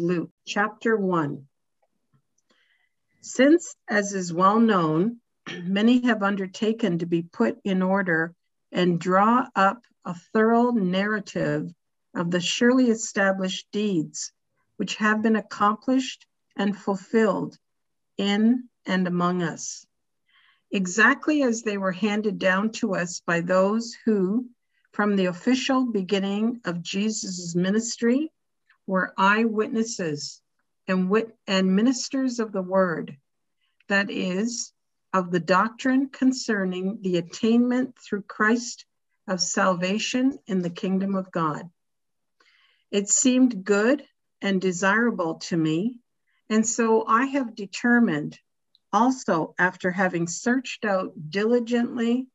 Luke, chapter 1. Since, as is well known, many have undertaken to be put in order and draw up a thorough narrative of the surely established deeds which have been accomplished and fulfilled in and among us, exactly as they were handed down to us by those who, from the official beginning of Jesus' ministry, were eyewitnesses and, wit- and ministers of the word, that is, of the doctrine concerning the attainment through Christ of salvation in the kingdom of God. It seemed good and desirable to me, and so I have determined, also after having searched out diligently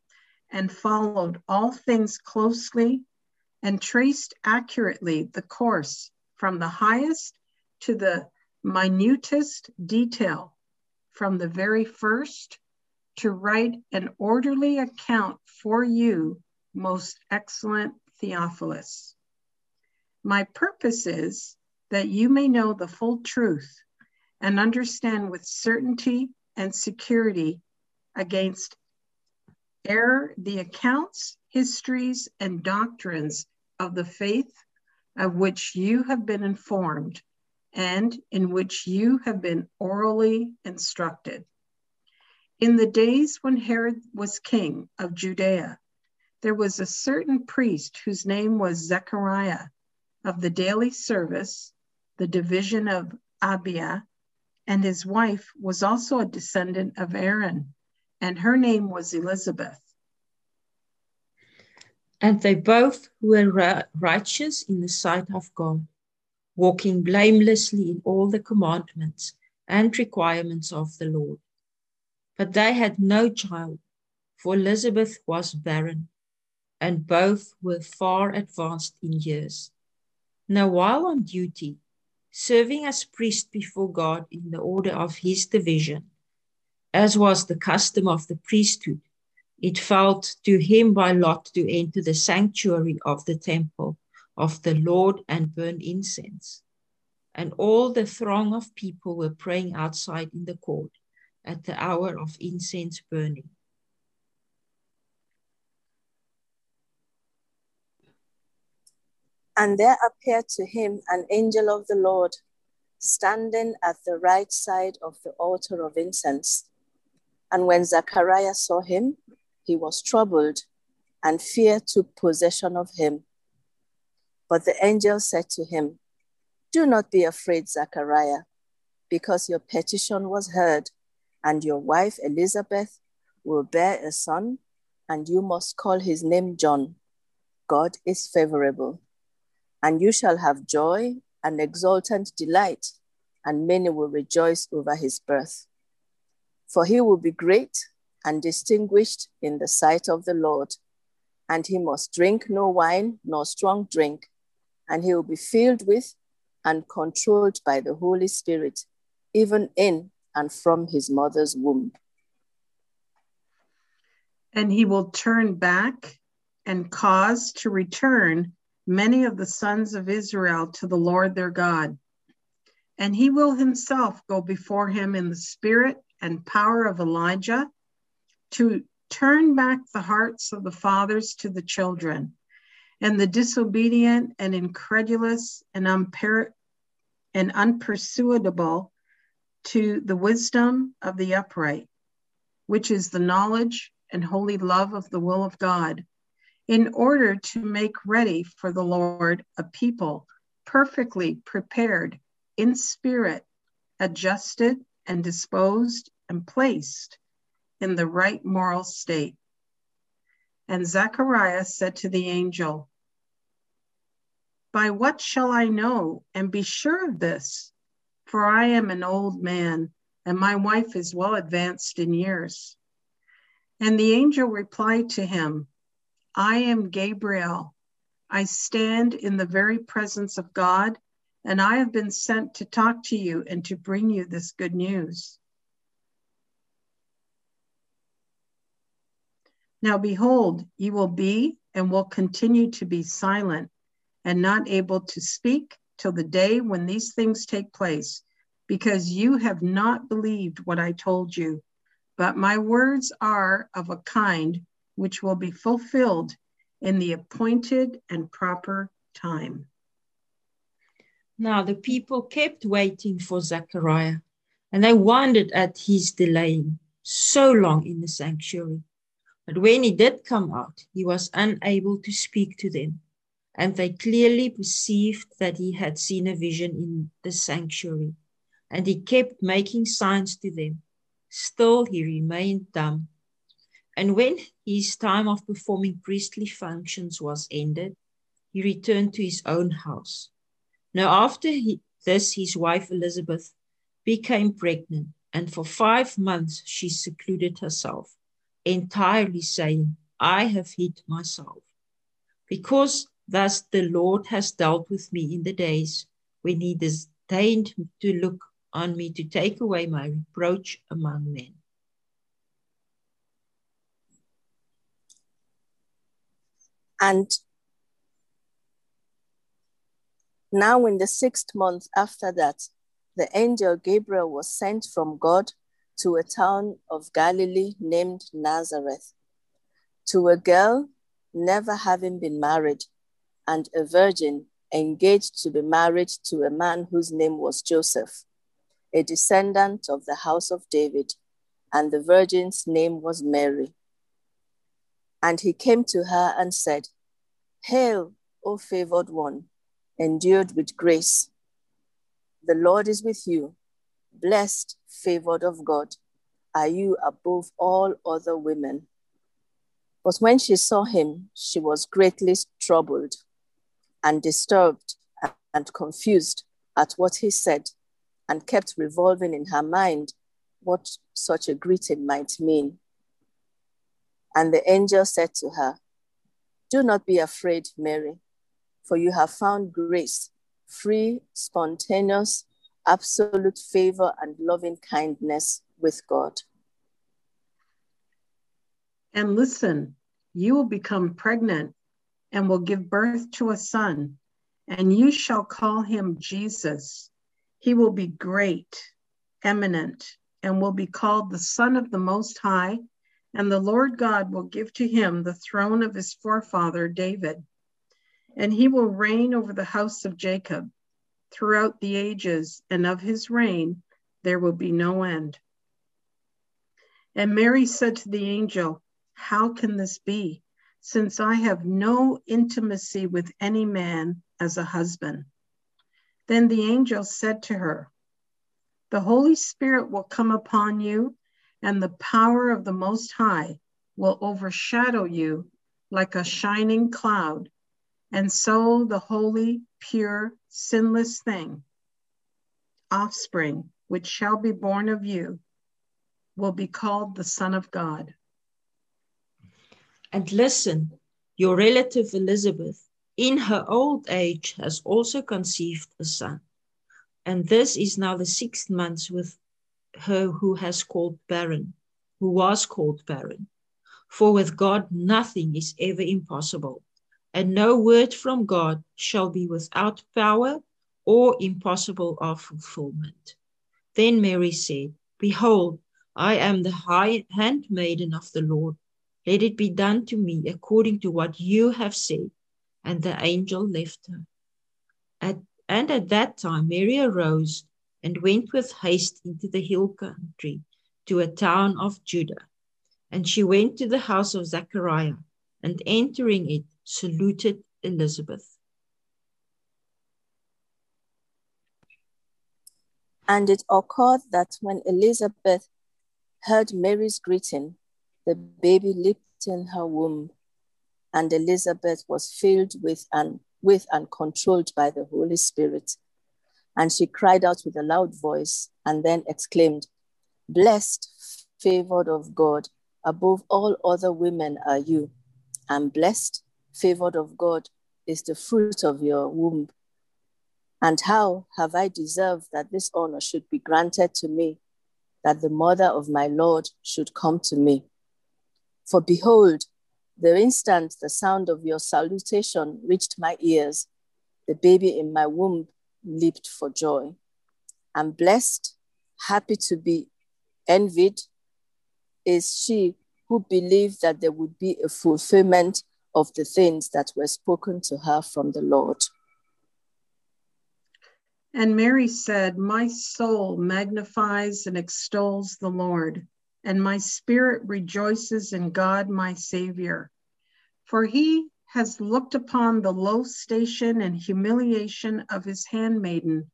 and followed all things closely and traced accurately the course from the highest to the minutest detail, from the very first to write an orderly account for you, most excellent Theophilus. My purpose is that you may know the full truth and understand with certainty and security against error the accounts, histories, and doctrines of the faith of which you have been informed and in which you have been orally instructed. In the days when Herod was king of Judea, there was a certain priest whose name was Zechariah of the daily service, the division of Abia, and his wife was also a descendant of Aaron, and her name was Elizabeth. And they both were righteous in the sight of God, walking blamelessly in all the commandments and requirements of the Lord. But they had no child, for Elizabeth was barren, and both were far advanced in years. Now, while on duty, serving as priest before God in the order of his division, as was the custom of the priesthood, it fell to him by lot to enter the sanctuary of the temple of the Lord and burn incense. And all the throng of people were praying outside in the court at the hour of incense burning. And there appeared to him an angel of the Lord, standing at the right side of the altar of incense. And when Zacharias saw him, he was troubled, and fear took possession of him. But the angel said to him, Do not be afraid, Zachariah, because your petition was heard, and your wife Elizabeth will bear a son, and you must call his name John. God is favorable and you shall have joy and exultant delight, and many will rejoice over his birth. For he will be great and distinguished in the sight of the Lord, and he must drink no wine nor strong drink, and he will be filled with and controlled by the Holy Spirit, even in and from his mother's womb. And he will turn back and cause to return many of the sons of Israel to the Lord their God. And he will himself go before him in the spirit and power of Elijah to turn back the hearts of the fathers to the children, and the disobedient and incredulous and, unper- and unpersuadable to the wisdom of the upright, which is the knowledge and holy love of the will of God in order to make ready for the Lord a people perfectly prepared in spirit, adjusted and disposed and placed in the right moral state. And Zechariah said to the angel, By what shall I know and be sure of this? For I am an old man, and my wife is well advanced in years. And the angel replied to him, I am Gabriel. I stand in the very presence of God, and I have been sent to talk to you and to bring you this good news. Now, behold, you will be and will continue to be silent and not able to speak till the day when these things take place, because you have not believed what I told you. But my words are of a kind which will be fulfilled in the appointed and proper time. Now the people kept waiting for Zechariah, and they wondered at his delaying so long in the sanctuary. But when he did come out, he was unable to speak to them, and they clearly perceived that he had seen a vision in the sanctuary. And he kept making signs to them. Still, he remained dumb. And when his time of performing priestly functions was ended, he returned to his own house. Now, after he, this, his wife Elizabeth became pregnant, and for five months she secluded herself, entirely saying, I have hid myself. Because thus the Lord has dealt with me in the days when he disdained to look on me to take away my reproach among men. And now, in the sixth month after that, the angel Gabriel was sent from God to a town of Galilee named Nazareth, to a girl never having been married, and a virgin engaged to be married to a man whose name was Joseph, a descendant of the house of David, and the virgin's name was Mary. And he came to her and said, Hail, O favored one endued with grace. The Lord is with you. Blessed, favored of God, are you above all other women. But when she saw him, she was greatly troubled and disturbed and confused at what he said, and kept revolving in her mind what such a greeting might mean. And the angel said to her, Do not be afraid, Mary for you have found grace, free, spontaneous, absolute favor, and loving kindness with God. And listen, you will become pregnant and will give birth to a son, and you shall call him Jesus. He will be great, eminent, and will be called the Son of the Most High. And the Lord God will give to him the throne of his forefather David and he will reign over the house of Jacob throughout the ages, and of his reign there will be no end. And Mary said to the angel, How can this be, since I have no intimacy with any man as a husband? Then the angel said to her, The Holy Spirit will come upon you, and the power of the Most High will overshadow you like a shining cloud. And so the holy, pure, sinless thing, offspring, which shall be born of you, will be called the Son of God. And listen, your relative Elizabeth, in her old age, has also conceived a son. And this is now the sixth month with her who has called barren, who was called barren. For with God, nothing is ever impossible and no word from God shall be without power or impossible of fulfillment. Then Mary said, Behold, I am the high handmaiden of the Lord. Let it be done to me according to what you have said. And the angel left her. At, and at that time, Mary arose and went with haste into the hill country to a town of Judah. And she went to the house of Zechariah, and entering it, saluted Elizabeth. And it occurred that when Elizabeth heard Mary's greeting, the baby leaped in her womb, and Elizabeth was filled with and with and controlled by the Holy Spirit. And she cried out with a loud voice and then exclaimed, Blessed, favored of God, above all other women are you, and blessed favored of God is the fruit of your womb. And how have I deserved that this honor should be granted to me, that the mother of my Lord should come to me? For behold, the instant the sound of your salutation reached my ears, the baby in my womb leaped for joy. And blessed, happy to be envied, is she who believed that there would be a fulfillment of the things that were spoken to her from the Lord. And Mary said, My soul magnifies and extols the Lord, and my spirit rejoices in God my Savior. For he has looked upon the low station and humiliation of his handmaiden.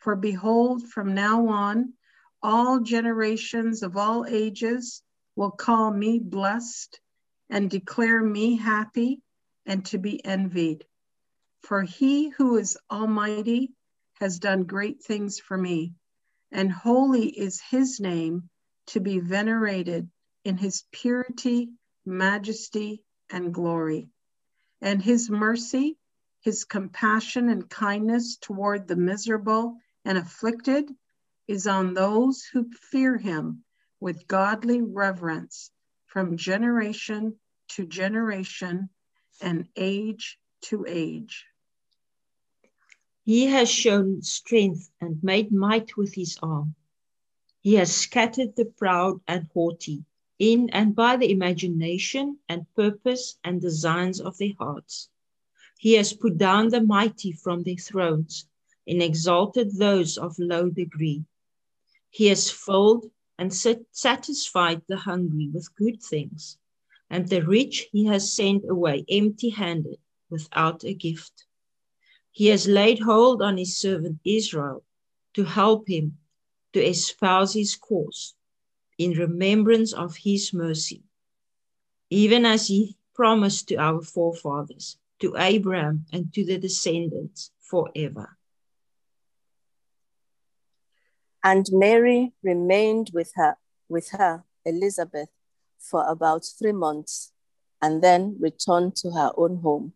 For behold, from now on, all generations of all ages will call me blessed and declare me happy and to be envied. For he who is almighty has done great things for me, and holy is his name to be venerated in his purity, majesty, and glory. And his mercy, his compassion and kindness toward the miserable and afflicted is on those who fear him with godly reverence from generation to generation and age to age. He has shown strength and made might with his arm. He has scattered the proud and haughty in and by the imagination and purpose and designs of their hearts. He has put down the mighty from their thrones and exalted those of low degree. He has filled and satisfied the hungry with good things, and the rich he has sent away empty handed without a gift. He has laid hold on his servant Israel to help him to espouse his cause in remembrance of his mercy, even as he promised to our forefathers, to Abraham and to the descendants forever. And Mary remained with her, with her, Elizabeth, for about three months, and then returned to her own home.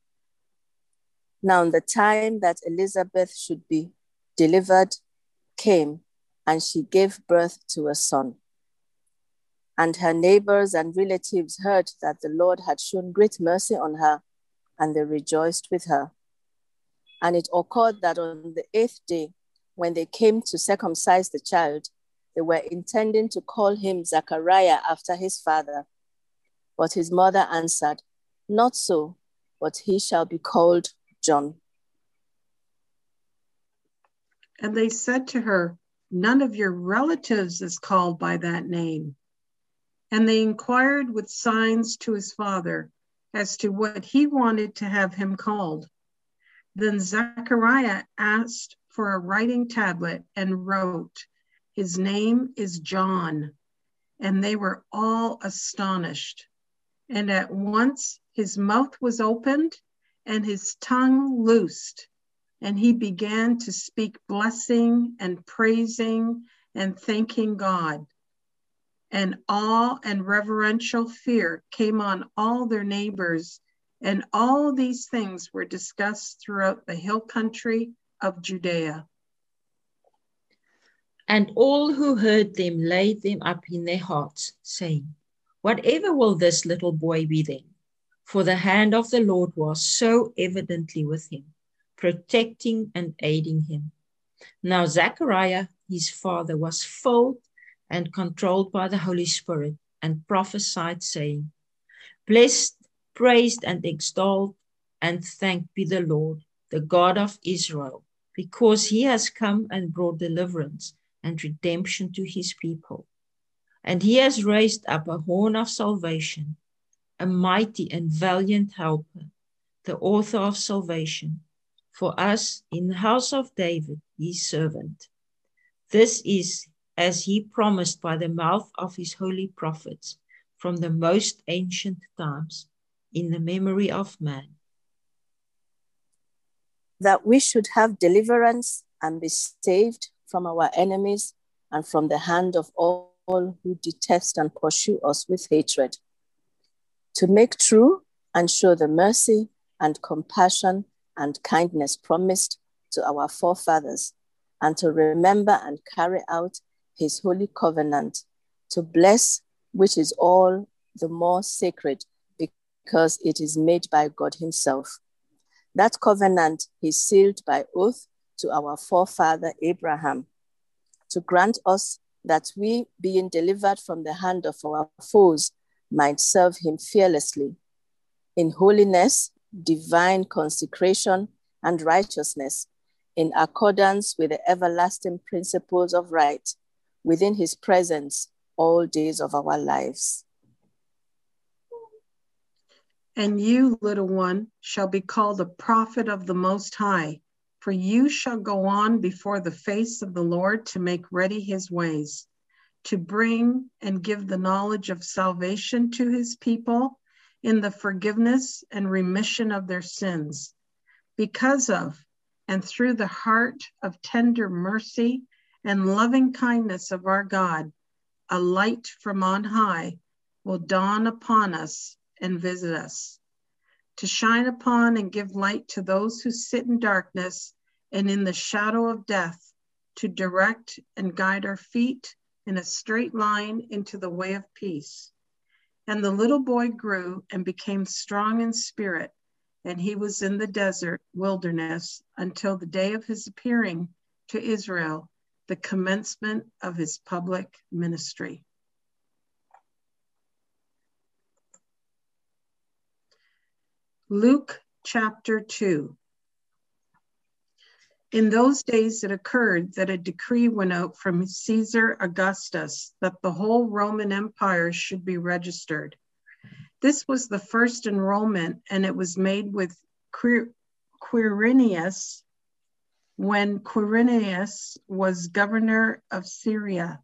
Now, the time that Elizabeth should be delivered came, and she gave birth to a son. And her neighbors and relatives heard that the Lord had shown great mercy on her, and they rejoiced with her. And it occurred that on the eighth day, when they came to circumcise the child, they were intending to call him Zachariah after his father. But his mother answered, Not so, but he shall be called John. And they said to her, None of your relatives is called by that name. And they inquired with signs to his father as to what he wanted to have him called. Then Zechariah asked for a writing tablet and wrote, His name is John. And they were all astonished. And at once his mouth was opened and his tongue loosed, and he began to speak blessing and praising and thanking God. And awe and reverential fear came on all their neighbors, and all these things were discussed throughout the hill country of Judea. And all who heard them laid them up in their hearts, saying, Whatever will this little boy be then? for the hand of the Lord was so evidently with him, protecting and aiding him. Now, Zechariah, his father, was filled and controlled by the Holy Spirit and prophesied, saying, Blessed, praised, and extolled, and thanked be the Lord, the God of Israel, because he has come and brought deliverance and redemption to his people. And he has raised up a horn of salvation a mighty and valiant helper, the author of salvation, for us in the house of David, his servant. This is as he promised by the mouth of his holy prophets from the most ancient times, in the memory of man. That we should have deliverance and be saved from our enemies and from the hand of all who detest and pursue us with hatred to make true and show the mercy and compassion and kindness promised to our forefathers, and to remember and carry out his holy covenant, to bless which is all the more sacred because it is made by God himself. That covenant he sealed by oath to our forefather Abraham, to grant us that we, being delivered from the hand of our foes, might serve him fearlessly in holiness, divine consecration, and righteousness, in accordance with the everlasting principles of right, within his presence all days of our lives. And you, little one, shall be called a prophet of the Most High, for you shall go on before the face of the Lord to make ready his ways, to bring and give the knowledge of salvation to his people in the forgiveness and remission of their sins, because of and through the heart of tender mercy and loving kindness of our God, a light from on high will dawn upon us and visit us, to shine upon and give light to those who sit in darkness and in the shadow of death, to direct and guide our feet in a straight line into the way of peace. And the little boy grew and became strong in spirit, and he was in the desert wilderness until the day of his appearing to Israel, the commencement of his public ministry. Luke chapter 2. In those days it occurred that a decree went out from Caesar Augustus that the whole Roman Empire should be registered. This was the first enrollment, and it was made with Quirinius when Quirinius was governor of Syria,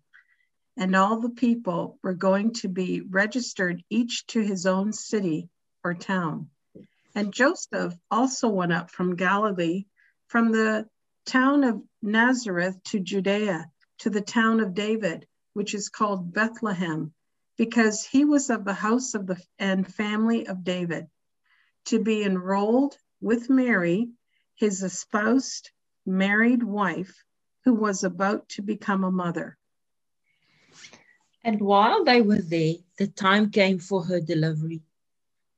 and all the people were going to be registered, each to his own city or town. And Joseph also went up from Galilee, from the town of Nazareth to Judea, to the town of David, which is called Bethlehem, because he was of the house of the and family of David, to be enrolled with Mary, his espoused married wife, who was about to become a mother. And while they were there, the time came for her delivery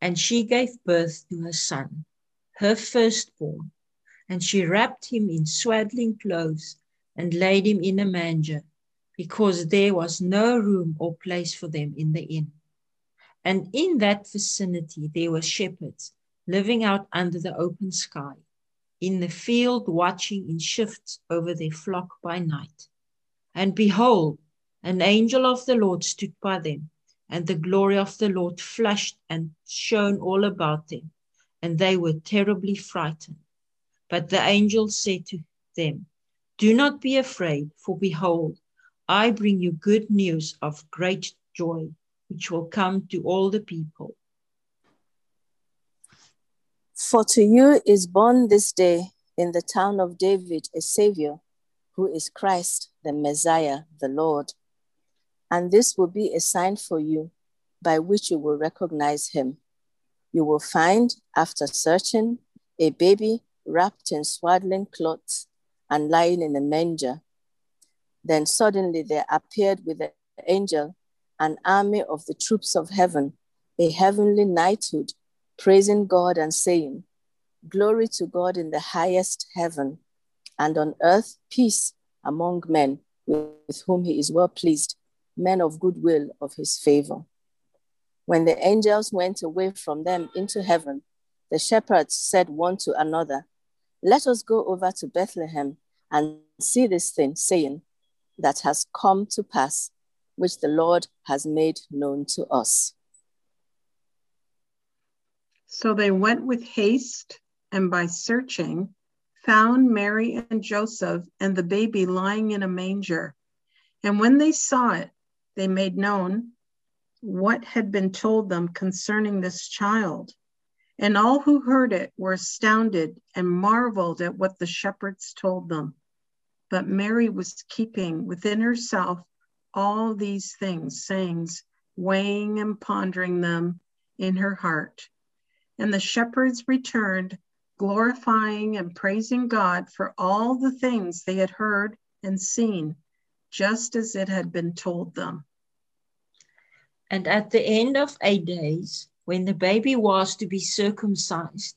and she gave birth to her son, her firstborn. And she wrapped him in swaddling clothes and laid him in a manger, because there was no room or place for them in the inn. And in that vicinity there were shepherds living out under the open sky, in the field watching in shifts over their flock by night. And behold, an angel of the Lord stood by them and the glory of the Lord flashed and shone all about them, and they were terribly frightened. But the angel said to them, Do not be afraid, for behold, I bring you good news of great joy, which will come to all the people. For to you is born this day in the town of David a Savior, who is Christ, the Messiah, the Lord. And this will be a sign for you by which you will recognize him. You will find, after searching, a baby wrapped in swaddling cloths and lying in a manger. Then suddenly there appeared with the angel an army of the troops of heaven, a heavenly knighthood, praising God and saying, Glory to God in the highest heaven, and on earth peace among men with whom he is well pleased men of goodwill of his favor. When the angels went away from them into heaven, the shepherds said one to another, Let us go over to Bethlehem and see this thing, saying, That has come to pass, which the Lord has made known to us. So they went with haste, and by searching, found Mary and Joseph and the baby lying in a manger. And when they saw it, they made known what had been told them concerning this child. And all who heard it were astounded and marveled at what the shepherds told them. But Mary was keeping within herself all these things, sayings, weighing and pondering them in her heart. And the shepherds returned, glorifying and praising God for all the things they had heard and seen just as it had been told them. And at the end of eight days, when the baby was to be circumcised,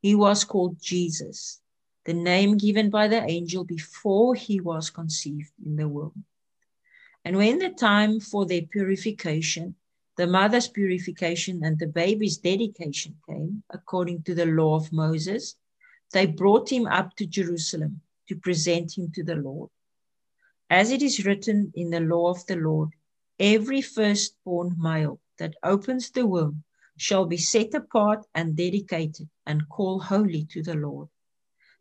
he was called Jesus, the name given by the angel before he was conceived in the womb. And when the time for their purification, the mother's purification and the baby's dedication came, according to the law of Moses, they brought him up to Jerusalem to present him to the Lord. As it is written in the law of the Lord, every firstborn male that opens the womb shall be set apart and dedicated and called holy to the Lord.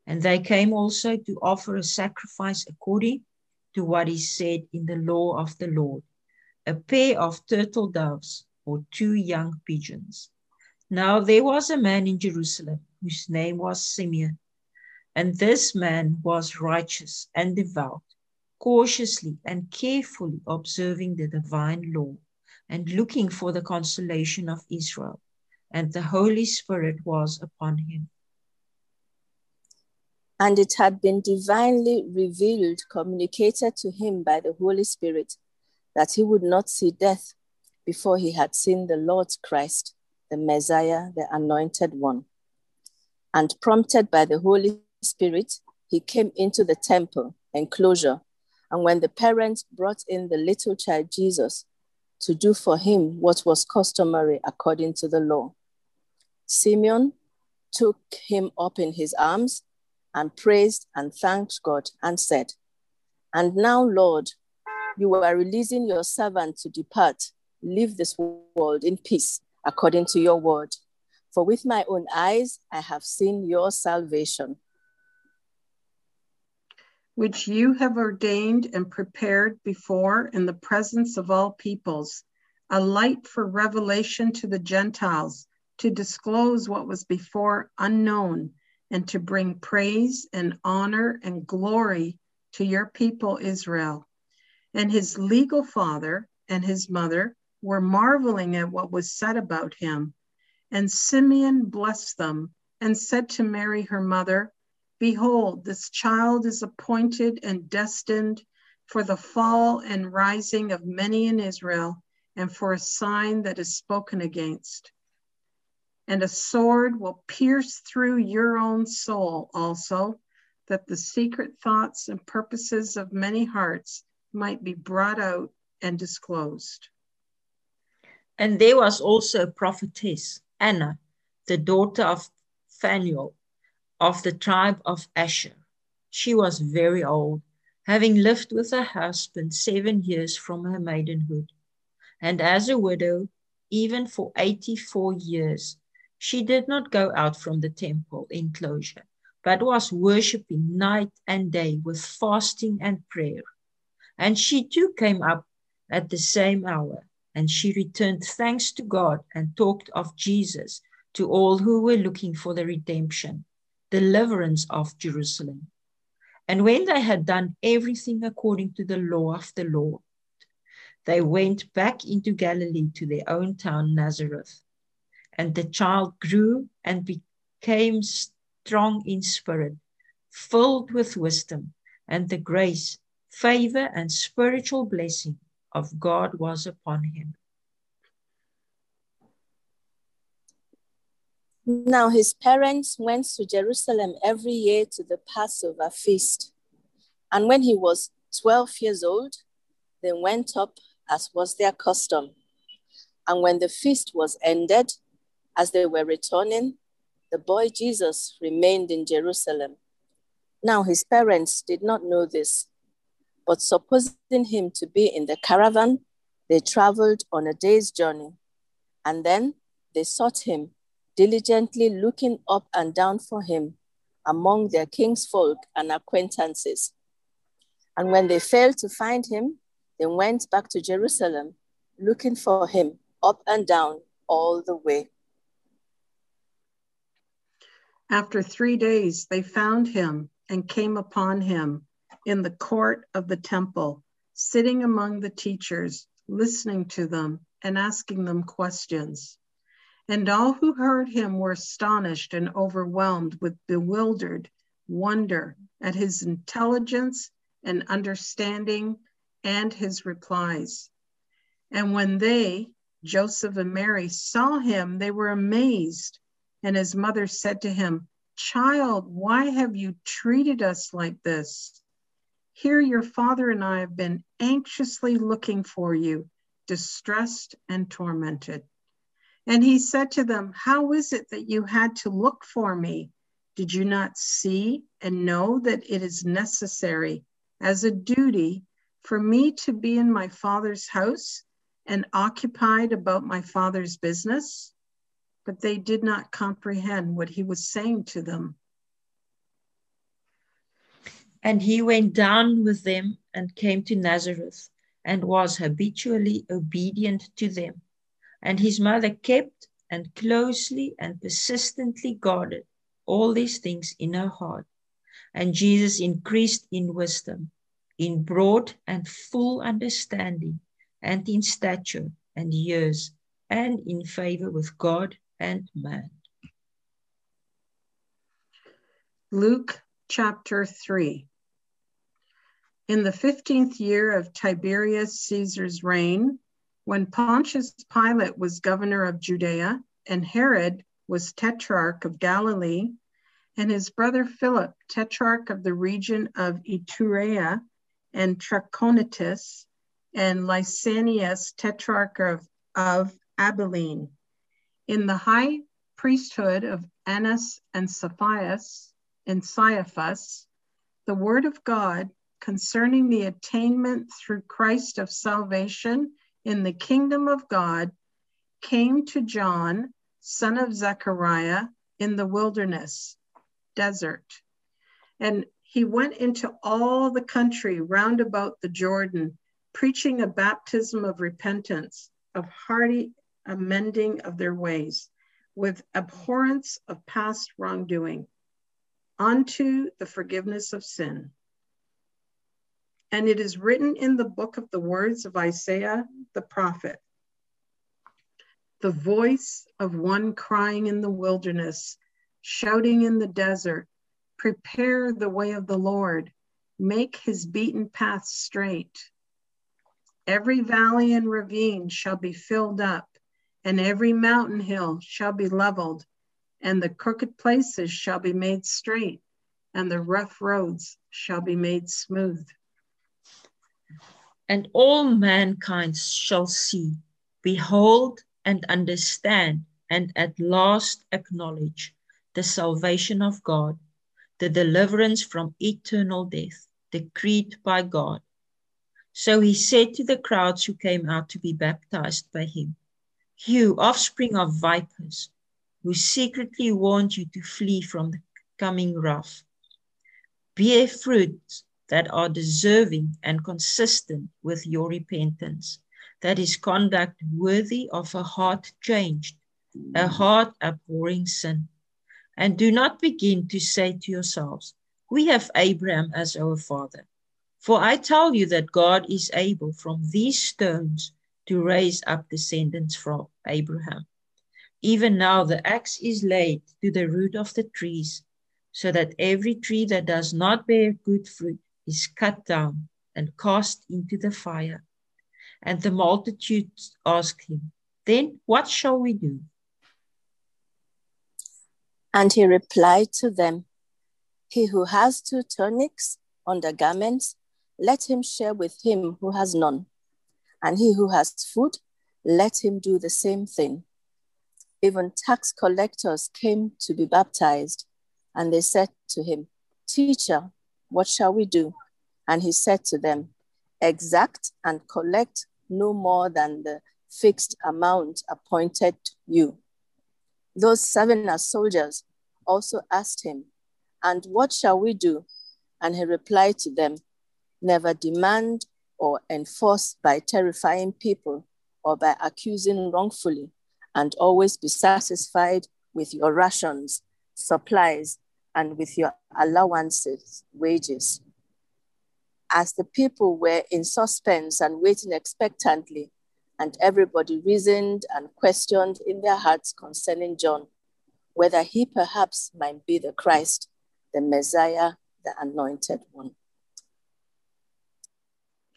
And they came also to offer a sacrifice according to what is said in the law of the Lord a pair of turtle doves or two young pigeons. Now there was a man in Jerusalem whose name was Simeon, and this man was righteous and devout, cautiously and carefully observing the divine law and looking for the consolation of Israel, and the Holy Spirit was upon him and it had been divinely revealed, communicated to him by the Holy Spirit, that he would not see death before he had seen the Lord Christ, the Messiah, the Anointed One. And prompted by the Holy Spirit, he came into the temple enclosure. And when the parents brought in the little child Jesus to do for him what was customary according to the law, Simeon took him up in his arms and praised and thanked God and said, And now, Lord, you are releasing your servant to depart, leave this world in peace according to your word. For with my own eyes I have seen your salvation. Which you have ordained and prepared before in the presence of all peoples, a light for revelation to the Gentiles, to disclose what was before unknown and to bring praise and honor and glory to your people Israel. And his legal father and his mother were marveling at what was said about him. And Simeon blessed them and said to Mary, her mother, Behold, this child is appointed and destined for the fall and rising of many in Israel, and for a sign that is spoken against and a sword will pierce through your own soul also, that the secret thoughts and purposes of many hearts might be brought out and disclosed. And there was also a prophetess, Anna, the daughter of Phanuel, of the tribe of Asher. She was very old, having lived with her husband seven years from her maidenhood. And as a widow, even for 84 years, she did not go out from the temple enclosure, but was worshipping night and day with fasting and prayer. And she too came up at the same hour, and she returned thanks to God and talked of Jesus to all who were looking for the redemption, deliverance of Jerusalem. And when they had done everything according to the law of the Lord, they went back into Galilee to their own town, Nazareth. And the child grew and became strong in spirit, filled with wisdom, and the grace, favor, and spiritual blessing of God was upon him. Now his parents went to Jerusalem every year to the Passover feast. And when he was 12 years old, they went up as was their custom. And when the feast was ended, as they were returning, the boy Jesus remained in Jerusalem. Now his parents did not know this, but supposing him to be in the caravan, they traveled on a day's journey. And then they sought him, diligently looking up and down for him among their king's folk and acquaintances. And when they failed to find him, they went back to Jerusalem, looking for him up and down all the way. After three days, they found him and came upon him in the court of the temple, sitting among the teachers, listening to them and asking them questions. And all who heard him were astonished and overwhelmed with bewildered wonder at his intelligence and understanding and his replies. And when they, Joseph and Mary, saw him, they were amazed and his mother said to him, Child, why have you treated us like this? Here, your father and I have been anxiously looking for you, distressed and tormented. And he said to them, How is it that you had to look for me? Did you not see and know that it is necessary as a duty for me to be in my father's house and occupied about my father's business? But they did not comprehend what he was saying to them. And he went down with them and came to Nazareth and was habitually obedient to them. And his mother kept and closely and persistently guarded all these things in her heart. And Jesus increased in wisdom, in broad and full understanding, and in stature and years, and in favor with God and man. Luke chapter 3. In the 15th year of Tiberius Caesar's reign, when Pontius Pilate was governor of Judea and Herod was tetrarch of Galilee, and his brother Philip, tetrarch of the region of Iturea and Trachonitis, and Lysanias, tetrarch of, of Abilene. In the high priesthood of Annas and Sapphias and Caiaphas, the word of God concerning the attainment through Christ of salvation in the kingdom of God came to John, son of Zechariah, in the wilderness, desert. And he went into all the country round about the Jordan, preaching a baptism of repentance, of hearty amending of their ways, with abhorrence of past wrongdoing, unto the forgiveness of sin. And it is written in the book of the words of Isaiah the prophet the voice of one crying in the wilderness, shouting in the desert, prepare the way of the Lord, make his beaten path straight. Every valley and ravine shall be filled up, and every mountain hill shall be leveled, and the crooked places shall be made straight, and the rough roads shall be made smooth and all mankind shall see, behold, and understand, and at last acknowledge the salvation of God, the deliverance from eternal death, decreed by God. So he said to the crowds who came out to be baptized by him, You offspring of vipers, who secretly warned you to flee from the coming wrath, bear fruit that are deserving and consistent with your repentance. That is conduct worthy of a heart changed, a mm. heart abhorring sin. And do not begin to say to yourselves, We have Abraham as our father. For I tell you that God is able from these stones to raise up descendants from Abraham. Even now the axe is laid to the root of the trees, so that every tree that does not bear good fruit is cut down and cast into the fire. And the multitudes asked him, Then what shall we do? And he replied to them, He who has two tunics undergarments, let him share with him who has none. And he who has food, let him do the same thing. Even tax collectors came to be baptized, and they said to him, Teacher, what shall we do? And he said to them, Exact and collect no more than the fixed amount appointed you. Those seven as soldiers also asked him, And what shall we do? And he replied to them, Never demand or enforce by terrifying people or by accusing wrongfully, and always be satisfied with your rations, supplies, and with your allowances, wages. As the people were in suspense and waiting expectantly, and everybody reasoned and questioned in their hearts concerning John, whether he perhaps might be the Christ, the Messiah, the anointed one.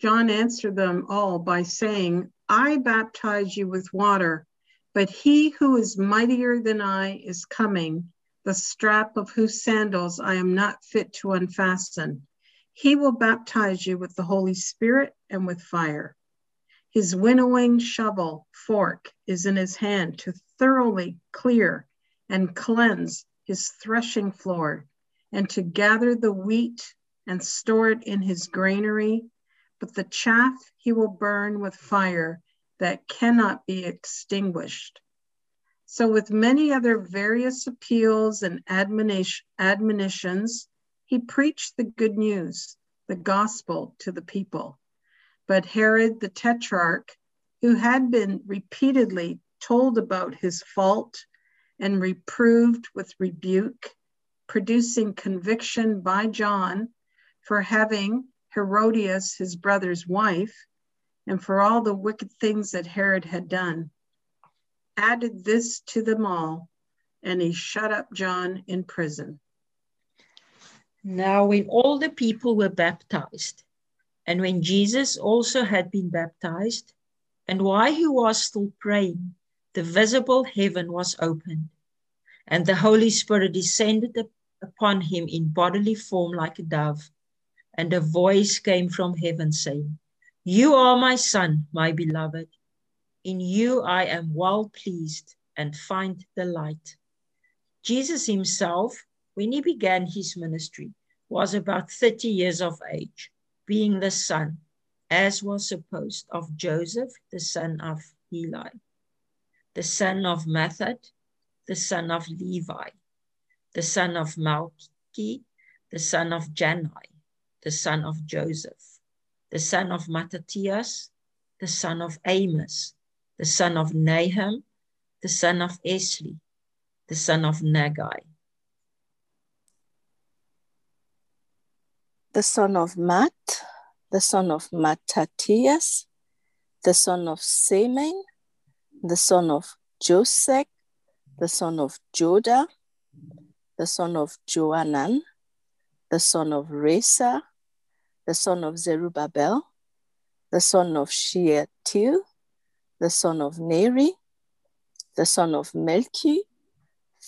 John answered them all by saying, I baptize you with water, but he who is mightier than I is coming the strap of whose sandals I am not fit to unfasten. He will baptize you with the Holy Spirit and with fire. His winnowing shovel fork is in his hand to thoroughly clear and cleanse his threshing floor and to gather the wheat and store it in his granary. But the chaff he will burn with fire that cannot be extinguished. So, with many other various appeals and admonitions, he preached the good news, the gospel to the people. But Herod the Tetrarch, who had been repeatedly told about his fault and reproved with rebuke, producing conviction by John for having Herodias, his brother's wife, and for all the wicked things that Herod had done added this to them all, and he shut up John in prison. Now, when all the people were baptized, and when Jesus also had been baptized, and while he was still praying, the visible heaven was opened, and the Holy Spirit descended upon him in bodily form like a dove, and a voice came from heaven saying, You are my son, my beloved in you I am well pleased and find delight. Jesus himself, when he began his ministry, was about 30 years of age, being the son, as was supposed, of Joseph, the son of Heli, the son of Matthat, the son of Levi, the son of Malki, the son of Jannai, the son of Joseph, the son of Mattathias, the son of Amos, the son of Nahum, the son of Esli, the son of Naggai. The son of Matt, the son of Mattathias, the son of Semein, the son of Joseph, the son of Joda, the son of Joanan, the son of Rhesa, the son of Zerubbabel, the son of Shealtiel, the son of Neri, the son of Melchi,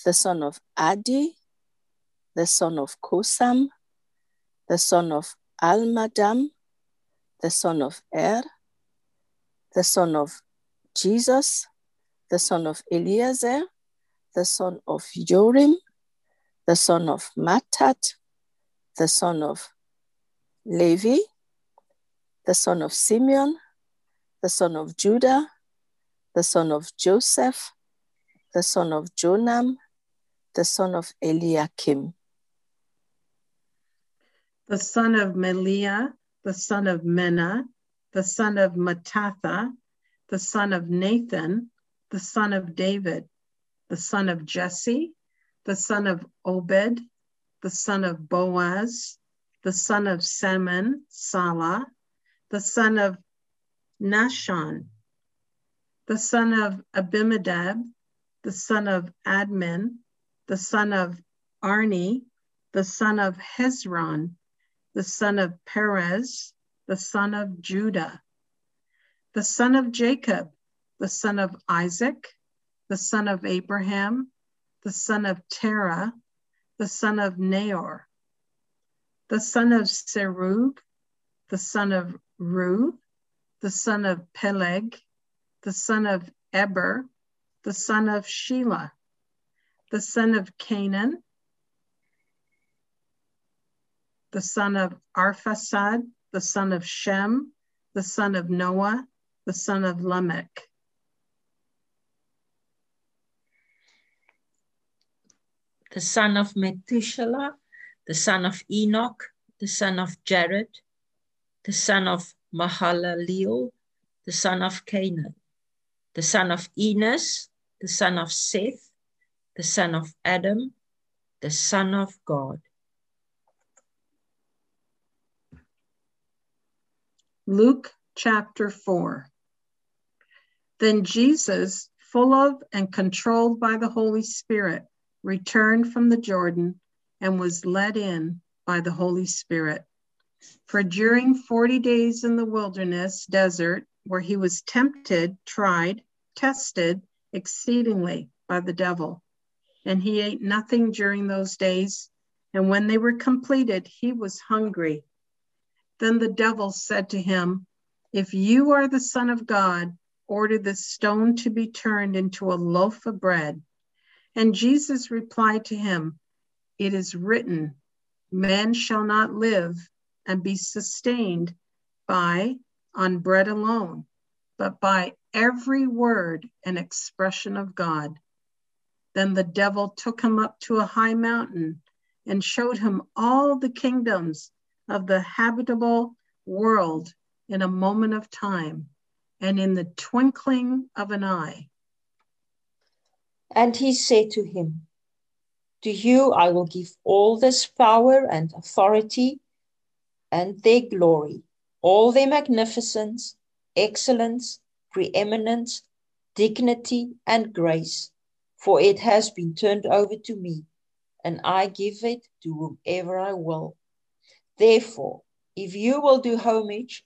the son of Addi, the son of Cosam, the son of Elmadam, the son of Er, the son of Jesus, the son of Eliezer, the son of Jorim, the son of Matthat, the son of Levi, the son of Simeon, the son of Judah, the son of Joseph, the son of Jonam, the son of Eliakim. The son of Melea, the son of Menna, the son of Mattatha, the son of Nathan, the son of David, the son of Jesse, the son of Obed, the son of Boaz, the son of Salmon, Salah, the son of Nahshon, the son of Abinadab, the son of Admin, the son of Arni, the son of Hezron, the son of Perez, the son of Judah, the son of Jacob, the son of Isaac, the son of Abraham, the son of Terah, the son of Nahor, the son of Serug, the son of Reu, the son of Peleg, the son of Eber, the son of Shelah, the son of Cainan, the son of Arphaxad, the son of Shem, the son of Noah, the son of Lamech. The son of Methuselah, the son of Enoch, the son of Jared, the son of Mahalaleel, the son of Cainan the son of Enos, the son of Seth, the son of Adam, the son of God. Luke chapter 4. Then Jesus, full of and controlled by the Holy Spirit, returned from the Jordan and was led in by the Holy Spirit. For during 40 days in the wilderness desert, where he was tempted, tried, tested exceedingly by the devil. and he ate nothing during those days. And when they were completed, he was hungry. Then the devil said to him, If you are the Son of God, order this stone to be turned into a loaf of bread. And Jesus replied to him, It is written, Man shall not live and be sustained by on bread alone, but by every word and expression of God. Then the devil took him up to a high mountain and showed him all the kingdoms of the habitable world in a moment of time and in the twinkling of an eye. And he said to him, To you I will give all this power and authority and their glory, all their magnificence, excellence, preeminence, dignity, and grace, for it has been turned over to me, and I give it to whomever I will. Therefore, if you will do homage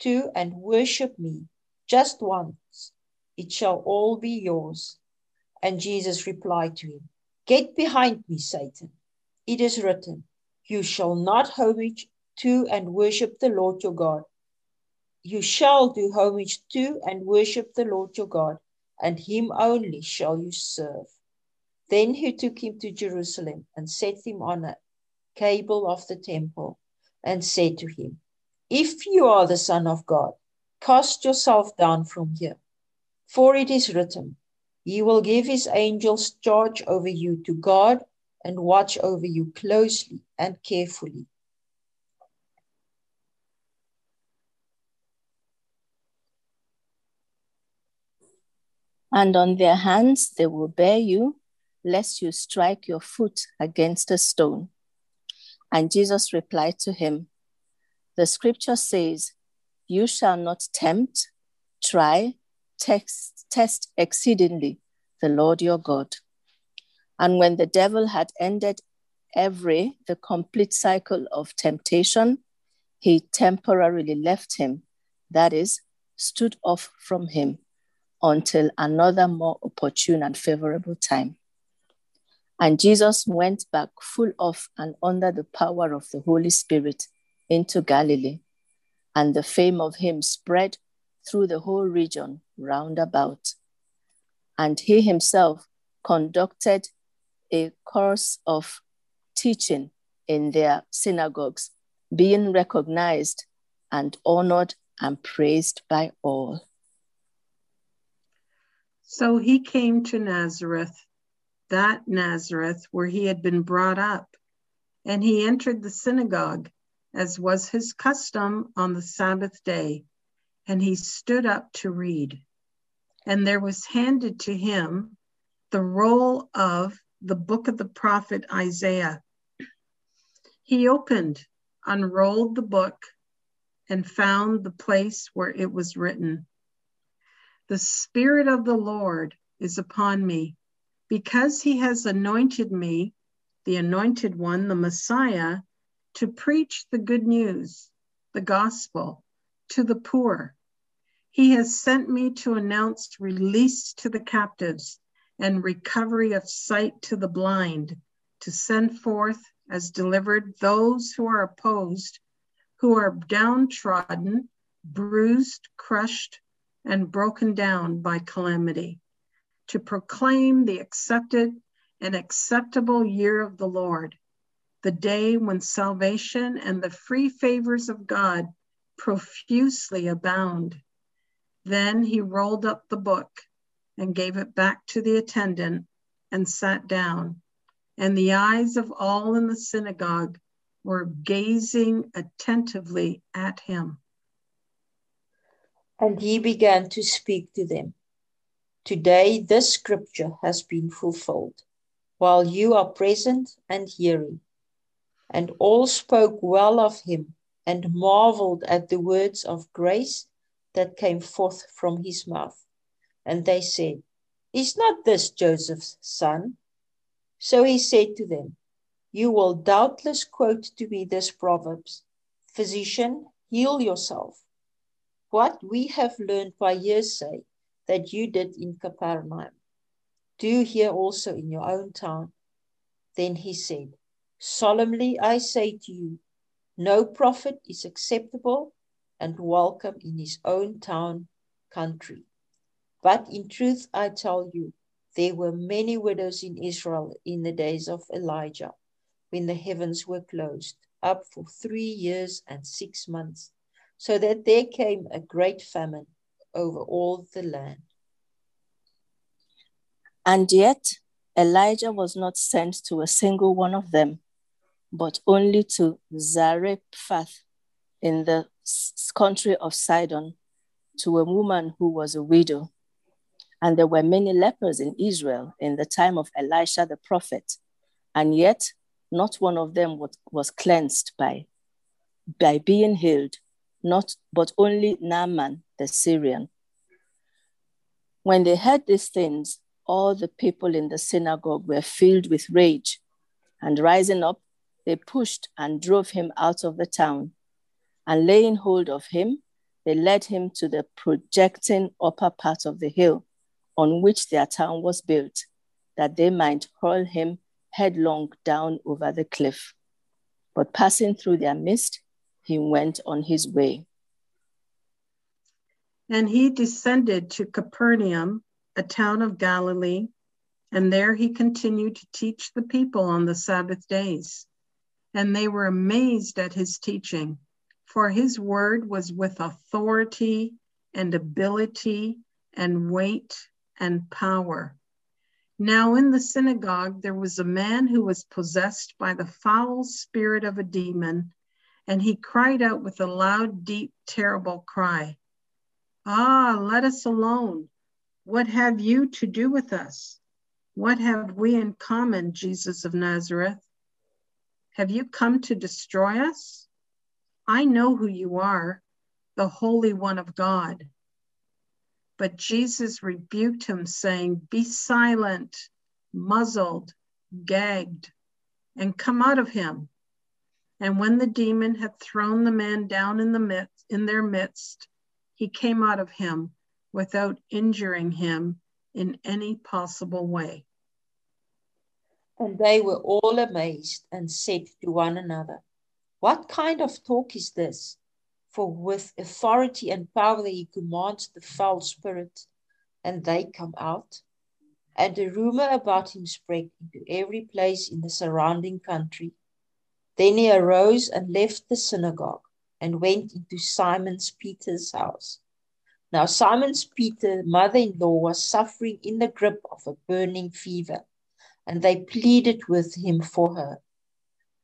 to and worship me just once, it shall all be yours. And Jesus replied to him, Get behind me, Satan. It is written, You shall not homage to and worship the Lord your God. You shall do homage to and worship the Lord your God, and him only shall you serve. Then he took him to Jerusalem and set him on a cable of the temple and said to him, If you are the Son of God, cast yourself down from here. For it is written, He will give his angels charge over you to guard and watch over you closely and carefully. And on their hands they will bear you, lest you strike your foot against a stone. And Jesus replied to him, The scripture says, You shall not tempt, try, test, test exceedingly the Lord your God. And when the devil had ended every, the complete cycle of temptation, he temporarily left him, that is, stood off from him until another more opportune and favorable time. And Jesus went back full of and under the power of the Holy Spirit into Galilee, and the fame of him spread through the whole region round about. And he himself conducted a course of teaching in their synagogues, being recognized and honored and praised by all. So he came to Nazareth, that Nazareth where he had been brought up, and he entered the synagogue, as was his custom on the Sabbath day, and he stood up to read. And there was handed to him the roll of the book of the prophet Isaiah. He opened, unrolled the book, and found the place where it was written the Spirit of the Lord is upon me, because he has anointed me, the anointed one, the Messiah, to preach the good news, the gospel, to the poor. He has sent me to announce release to the captives and recovery of sight to the blind, to send forth as delivered those who are opposed, who are downtrodden, bruised, crushed, and broken down by calamity, to proclaim the accepted and acceptable year of the Lord, the day when salvation and the free favors of God profusely abound. Then he rolled up the book and gave it back to the attendant and sat down. And the eyes of all in the synagogue were gazing attentively at him. And he began to speak to them. Today, this scripture has been fulfilled while you are present and hearing. And all spoke well of him and marveled at the words of grace that came forth from his mouth. And they said, Is not this Joseph's son? So he said to them, You will doubtless quote to me this Proverbs Physician, heal yourself what we have learned by hearsay that you did in Capernaum, Do here also in your own town. Then he said, Solemnly I say to you, no prophet is acceptable and welcome in his own town country. But in truth, I tell you, there were many widows in Israel in the days of Elijah, when the heavens were closed up for three years and six months, so that there came a great famine over all the land. And yet, Elijah was not sent to a single one of them, but only to Zarephath in the country of Sidon, to a woman who was a widow. And there were many lepers in Israel in the time of Elisha the prophet, and yet not one of them was, was cleansed by, by being healed, not but only Naaman the Syrian. When they heard these things, all the people in the synagogue were filled with rage, and rising up, they pushed and drove him out of the town. And laying hold of him, they led him to the projecting upper part of the hill on which their town was built, that they might hurl him headlong down over the cliff. But passing through their midst, he went on his way. And he descended to Capernaum, a town of Galilee, and there he continued to teach the people on the Sabbath days. And they were amazed at his teaching, for his word was with authority and ability and weight and power. Now in the synagogue there was a man who was possessed by the foul spirit of a demon, and he cried out with a loud, deep, terrible cry Ah, let us alone. What have you to do with us? What have we in common, Jesus of Nazareth? Have you come to destroy us? I know who you are, the Holy One of God. But Jesus rebuked him, saying, Be silent, muzzled, gagged, and come out of him. And when the demon had thrown the man down in the midst, in their midst, he came out of him without injuring him in any possible way. And they were all amazed and said to one another, What kind of talk is this? For with authority and power he commands the foul spirit, and they come out. And a rumor about him spread into every place in the surrounding country. Then he arose and left the synagogue and went into Simon's Peter's house. Now, Simon's Peter's mother in law, was suffering in the grip of a burning fever, and they pleaded with him for her.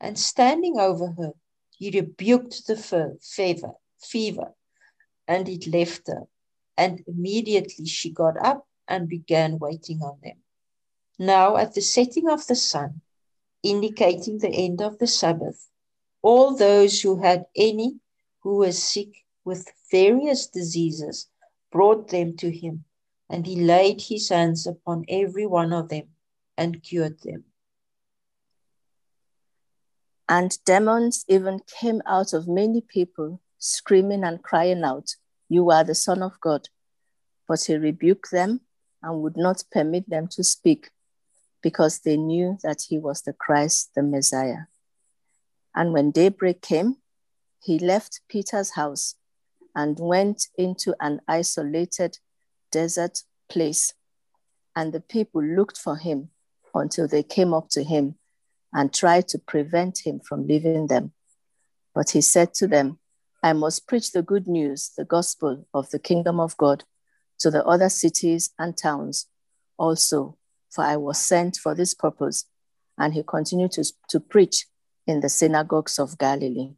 And standing over her, he rebuked the fever, fever, and it left her. And immediately she got up and began waiting on them. Now, at the setting of the sun, indicating the end of the Sabbath, all those who had any who were sick with various diseases brought them to him, and he laid his hands upon every one of them and cured them. And demons even came out of many people screaming and crying out, You are the Son of God. But he rebuked them and would not permit them to speak because they knew that he was the Christ, the Messiah. And when daybreak came, he left Peter's house and went into an isolated desert place. And the people looked for him until they came up to him and tried to prevent him from leaving them. But he said to them, I must preach the good news, the gospel of the kingdom of God to the other cities and towns also, for I was sent for this purpose. And he continued to, to preach in the synagogues of Galilee.